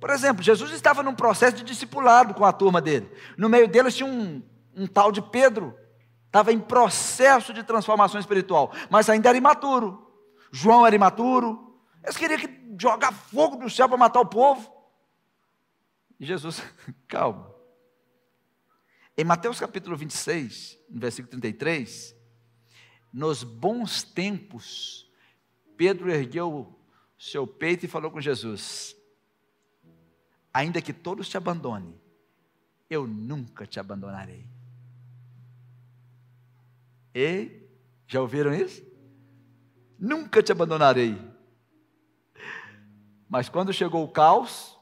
Por exemplo, Jesus estava num processo de discipulado com a turma dele. No meio deles tinha um, um tal de Pedro, estava em processo de transformação espiritual, mas ainda era imaturo. João era imaturo. Eles queriam que jogar fogo do céu para matar o povo. E Jesus, calma. Em Mateus capítulo 26, no versículo 33, nos bons tempos, Pedro ergueu seu peito e falou com Jesus: Ainda que todos te abandonem, eu nunca te abandonarei. E já ouviram isso? Nunca te abandonarei. Mas quando chegou o caos,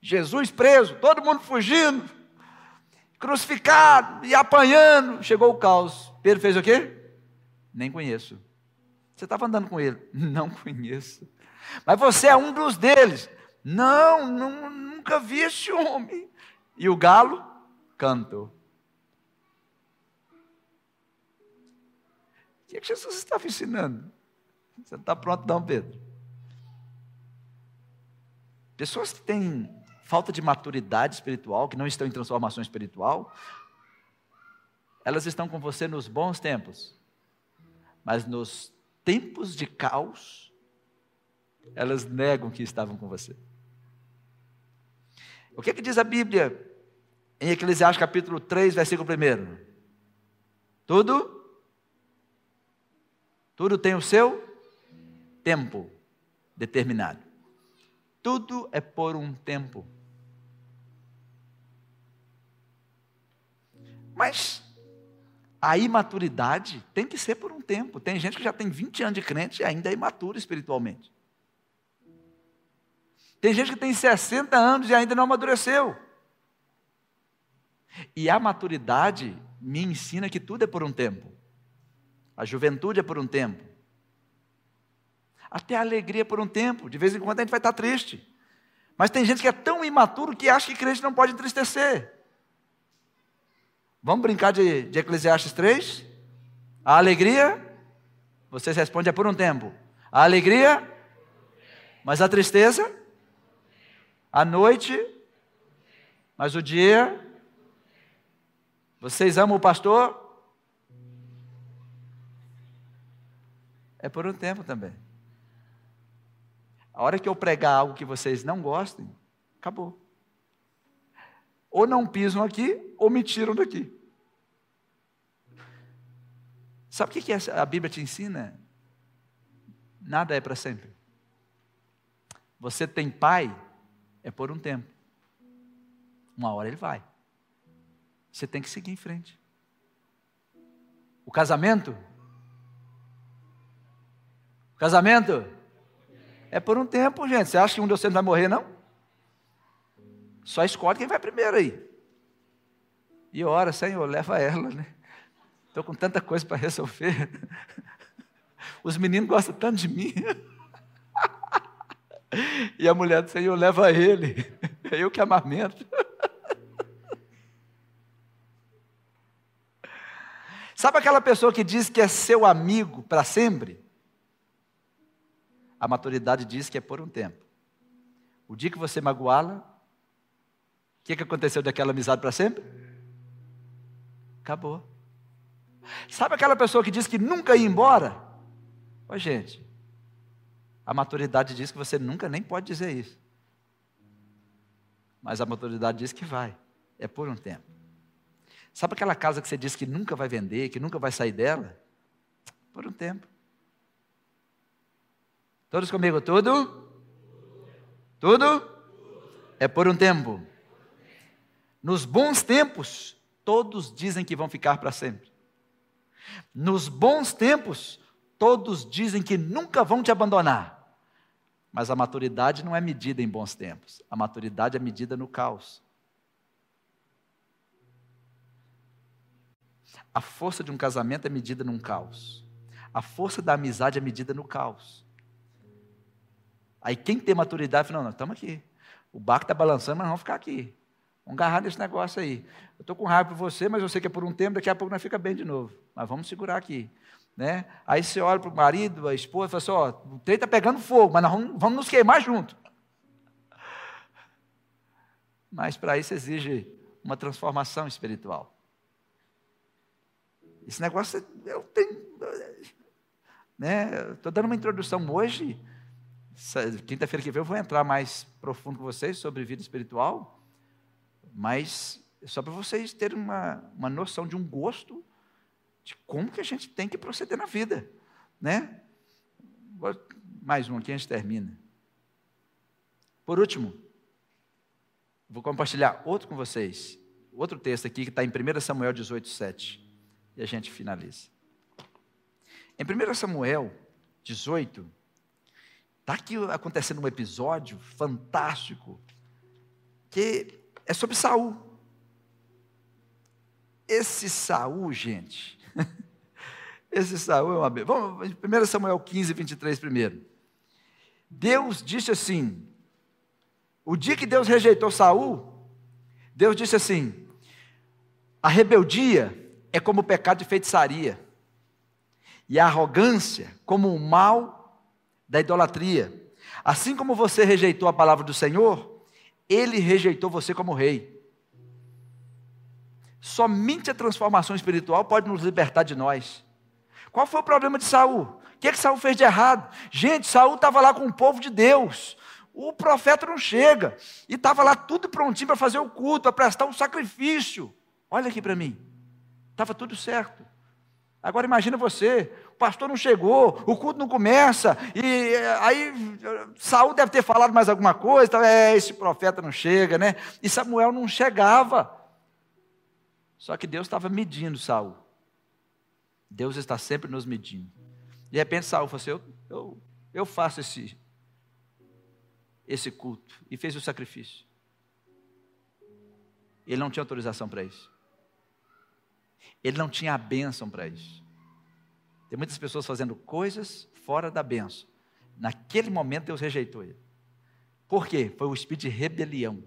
Jesus preso, todo mundo fugindo, crucificado e apanhando, chegou o caos. Pedro fez o quê? Nem conheço. Você estava andando com ele? Não conheço. Mas você é um dos deles. Não, não nunca vi esse homem. E o galo cantou. O que, é que Jesus estava ensinando? Você está pronto, não, Pedro? Pessoas que têm falta de maturidade espiritual, que não estão em transformação espiritual, elas estão com você nos bons tempos, mas nos tempos de caos, elas negam que estavam com você. O que, é que diz a Bíblia em Eclesiastes capítulo 3, versículo 1? Tudo? Tudo tem o seu tempo determinado. Tudo é por um tempo. Mas a imaturidade tem que ser por um tempo. Tem gente que já tem 20 anos de crente e ainda é imaturo espiritualmente. Tem gente que tem 60 anos e ainda não amadureceu. E a maturidade me ensina que tudo é por um tempo. A juventude é por um tempo. Até a alegria é por um tempo. De vez em quando a gente vai estar triste. Mas tem gente que é tão imaturo que acha que crente não pode entristecer. Vamos brincar de, de Eclesiastes 3? A alegria, vocês respondem, é por um tempo. A alegria, mas a tristeza, a noite, mas o dia. Vocês amam o pastor? É por um tempo também. A hora que eu pregar algo que vocês não gostem, acabou. Ou não pisam aqui, ou me tiram daqui. Sabe o que a Bíblia te ensina? Nada é para sempre. Você tem pai, é por um tempo. Uma hora ele vai. Você tem que seguir em frente. O casamento? O casamento? É por um tempo, gente. Você acha que um de vocês vai morrer, não? Só escolhe quem vai primeiro aí. E ora, Senhor, leva ela, né? Estou com tanta coisa para resolver. Os meninos gostam tanto de mim. E a mulher do Senhor leva ele. É eu que amamento. Sabe aquela pessoa que diz que é seu amigo para sempre? A maturidade diz que é por um tempo. O dia que você magoá-la, o que, que aconteceu daquela amizade para sempre? Acabou. Sabe aquela pessoa que diz que nunca ia embora? Ô gente, a maturidade diz que você nunca nem pode dizer isso. Mas a maturidade diz que vai. É por um tempo. Sabe aquela casa que você diz que nunca vai vender, que nunca vai sair dela? Por um tempo. Todos comigo, tudo? Tudo? É por um tempo. Nos bons tempos, todos dizem que vão ficar para sempre. Nos bons tempos, todos dizem que nunca vão te abandonar. Mas a maturidade não é medida em bons tempos, a maturidade é medida no caos. A força de um casamento é medida num caos. A força da amizade é medida no caos. Aí quem tem maturidade fala, não, nós estamos aqui. O barco está balançando, mas vamos ficar aqui. Vamos agarrar nesse negócio aí. Eu estou com raiva por você, mas eu sei que é por um tempo, daqui a pouco nós fica bem de novo. Mas vamos segurar aqui. Né? Aí você olha para o marido, a esposa, e fala assim: ó, o trem está pegando fogo, mas nós vamos, vamos nos queimar junto. Mas para isso exige uma transformação espiritual. Esse negócio, eu tenho. Né, Estou dando uma introdução hoje. Quinta-feira que vem eu vou entrar mais profundo com vocês sobre vida espiritual. Mas só para vocês terem uma, uma noção de um gosto de como que a gente tem que proceder na vida, né? Mais um aqui a gente termina. Por último, vou compartilhar outro com vocês. Outro texto aqui que está em 1 Samuel 18, 7. e a gente finaliza. Em 1 Samuel 18, está aqui acontecendo um episódio fantástico, que é sobre Saul. Esse Saul, gente, esse Saul é uma. Vamos, 1 Samuel 15, 23 primeiro. Deus disse assim: o dia que Deus rejeitou Saul, Deus disse assim: a rebeldia é como o pecado de feitiçaria, e a arrogância como o mal da idolatria. Assim como você rejeitou a palavra do Senhor, ele rejeitou você como rei. Somente a transformação espiritual pode nos libertar de nós. Qual foi o problema de Saul? O que, é que Saul fez de errado? Gente, Saul estava lá com o povo de Deus. O profeta não chega. E estava lá tudo prontinho para fazer o culto, para prestar um sacrifício. Olha aqui para mim. Estava tudo certo. Agora imagina você, pastor não chegou, o culto não começa, e eh, aí Saul deve ter falado mais alguma coisa, então, é, esse profeta não chega, né? E Samuel não chegava. Só que Deus estava medindo Saul. Deus está sempre nos medindo. De repente Saul falou assim: eu, eu, eu faço esse, esse culto. E fez o sacrifício. Ele não tinha autorização para isso. Ele não tinha a bênção para isso. Tem muitas pessoas fazendo coisas fora da bênção. Naquele momento Deus rejeitou ele. Por quê? Foi o espírito de rebelião.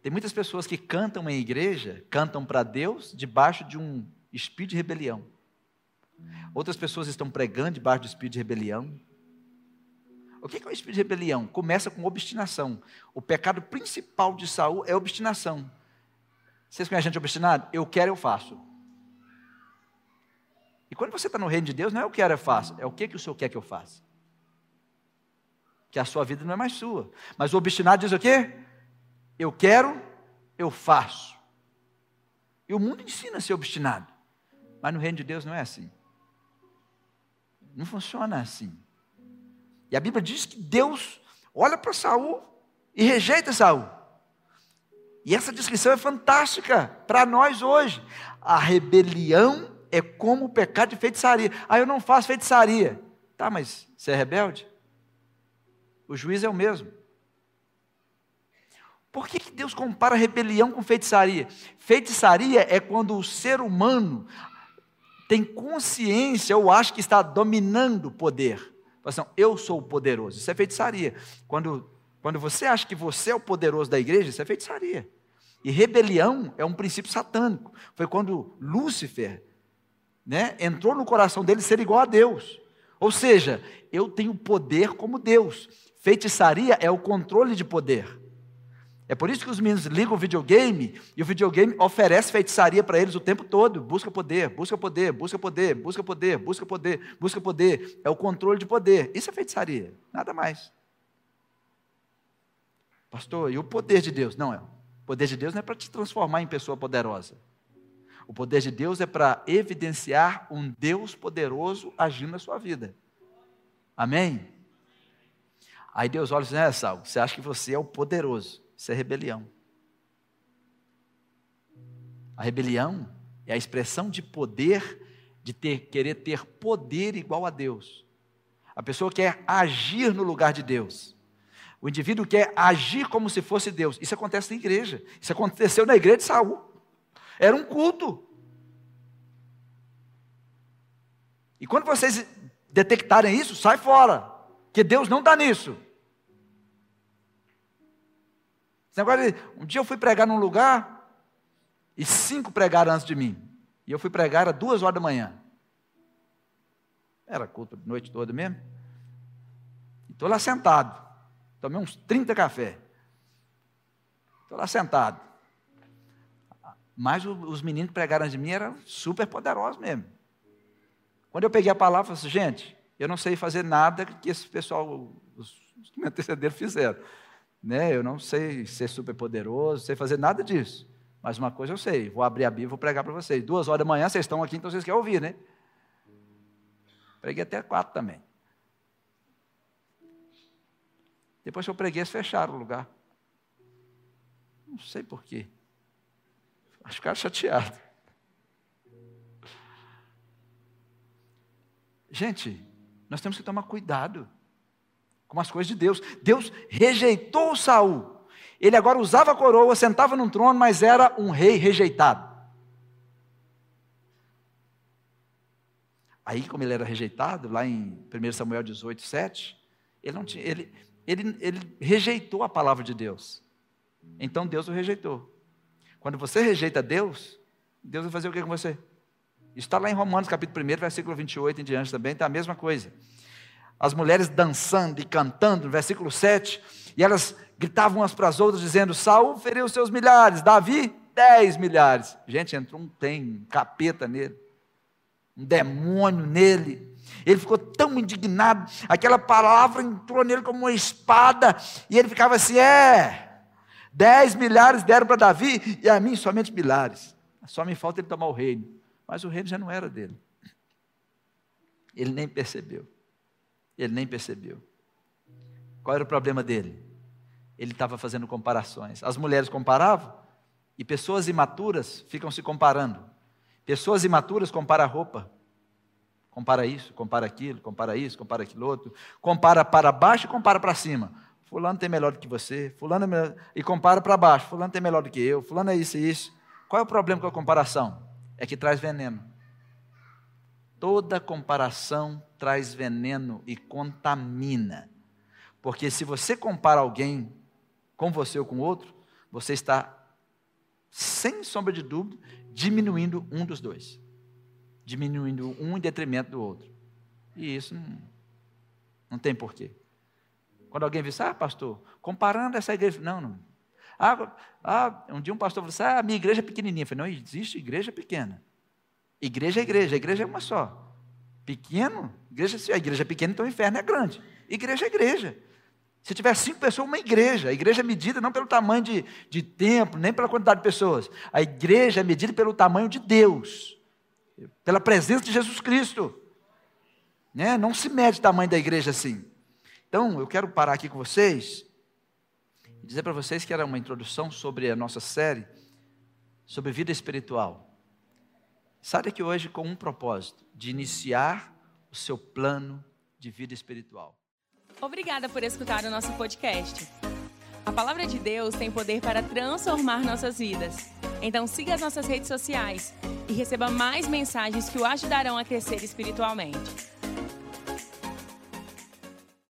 Tem muitas pessoas que cantam em igreja, cantam para Deus debaixo de um espírito de rebelião. Outras pessoas estão pregando debaixo do espírito de rebelião. O que é o espírito de rebelião? Começa com obstinação. O pecado principal de Saul é obstinação. Vocês conhecem gente obstinada? Eu quero, eu faço. E quando você está no reino de Deus, não é o que eu faço. É o que, que o Senhor quer que eu faça. Que a sua vida não é mais sua. Mas o obstinado diz o quê? Eu quero, eu faço. E o mundo ensina a ser obstinado. Mas no reino de Deus não é assim. Não funciona assim. E a Bíblia diz que Deus olha para Saul e rejeita Saul. E essa descrição é fantástica para nós hoje. A rebelião é como o pecado de feitiçaria. Ah, eu não faço feitiçaria. Tá, mas você é rebelde? O juiz é o mesmo. Por que, que Deus compara rebelião com feitiçaria? Feitiçaria é quando o ser humano tem consciência ou acha que está dominando o poder. Assim, eu sou o poderoso. Isso é feitiçaria. Quando, quando você acha que você é o poderoso da igreja, isso é feitiçaria. E rebelião é um princípio satânico. Foi quando Lúcifer né, entrou no coração dele ser igual a Deus. Ou seja, eu tenho poder como Deus. Feitiçaria é o controle de poder. É por isso que os meninos ligam o videogame e o videogame oferece feitiçaria para eles o tempo todo. Busca poder, busca poder, busca poder, busca poder, busca poder, busca poder. É o controle de poder. Isso é feitiçaria, nada mais. Pastor, e o poder de Deus? Não é. O poder de Deus não é para te transformar em pessoa poderosa. O poder de Deus é para evidenciar um Deus poderoso agindo na sua vida. Amém? Aí Deus olha e diz: É, Sal, você acha que você é o poderoso. Isso é rebelião. A rebelião é a expressão de poder, de ter, querer ter poder igual a Deus. A pessoa quer agir no lugar de Deus. O indivíduo quer agir como se fosse Deus. Isso acontece na igreja. Isso aconteceu na igreja de Saul. Era um culto. E quando vocês detectarem isso, sai fora. Que Deus não está nisso. Agora, um dia eu fui pregar num lugar e cinco pregaram antes de mim. E eu fui pregar às duas horas da manhã. Era culto de noite toda mesmo. Estou lá sentado. Tomei uns 30 café. Estou lá sentado. Mas os meninos que pregaram de mim eram super poderosos mesmo. Quando eu peguei a palavra, eu falei assim, gente, eu não sei fazer nada que esse pessoal, os que me antecederam, fizeram né? Eu não sei ser super poderoso, sei fazer nada disso. Mas uma coisa eu sei, vou abrir a Bíblia e vou pregar para vocês. Duas horas da manhã, vocês estão aqui, então vocês querem ouvir, né? Preguei até quatro também. Depois que eu preguei, eles fecharam o lugar. Não sei porquê. Que ficaram chateados. Gente, nós temos que tomar cuidado com as coisas de Deus. Deus rejeitou Saul. Ele agora usava a coroa, sentava num trono, mas era um rei rejeitado. Aí, como ele era rejeitado, lá em 1 Samuel 18, 7, ele, não tinha, ele, ele, ele rejeitou a palavra de Deus. Então Deus o rejeitou. Quando você rejeita Deus, Deus vai fazer o que com você? Está lá em Romanos capítulo 1, versículo 28 em diante também, está a mesma coisa. As mulheres dançando e cantando, versículo 7, e elas gritavam umas para as outras, dizendo: Saul feriu seus milhares, Davi, dez milhares. Gente, entrou um tem, um capeta nele um demônio nele. Ele ficou tão indignado, aquela palavra entrou nele como uma espada, e ele ficava assim: é, dez milhares deram para Davi, e a mim somente milhares. Só me falta ele tomar o reino. Mas o reino já não era dele. Ele nem percebeu. Ele nem percebeu. Qual era o problema dele? Ele estava fazendo comparações. As mulheres comparavam, e pessoas imaturas ficam se comparando. Pessoas imaturas comparam a roupa. Compara isso, compara aquilo, compara isso, compara aquilo outro. Compara para baixo e compara para cima. Fulano tem melhor do que você, fulano é melhor, e compara para baixo. Fulano tem melhor do que eu, fulano é isso e isso. Qual é o problema com a comparação? É que traz veneno. Toda comparação traz veneno e contamina. Porque se você compara alguém com você ou com outro, você está, sem sombra de dúvida, diminuindo um dos dois. Diminuindo um em detrimento do outro. E isso não, não tem porquê. Quando alguém diz, ah, pastor, comparando essa igreja. Não, não. Ah, ah, um dia um pastor falou assim: ah, minha igreja é pequenininha. Eu falei, não existe igreja pequena. Igreja é igreja, a igreja é uma só. Pequeno, igreja, a igreja é pequena, então o inferno é grande. Igreja é igreja. Se tiver cinco pessoas, uma igreja. A igreja é medida não pelo tamanho de, de templo, nem pela quantidade de pessoas. A igreja é medida pelo tamanho de Deus, pela presença de Jesus Cristo. Né? Não se mede o tamanho da igreja assim. Então, eu quero parar aqui com vocês e dizer para vocês que era uma introdução sobre a nossa série sobre vida espiritual. Saia aqui hoje com um propósito: de iniciar o seu plano de vida espiritual. Obrigada por escutar o nosso podcast. A palavra de Deus tem poder para transformar nossas vidas. Então siga as nossas redes sociais e receba mais mensagens que o ajudarão a crescer espiritualmente.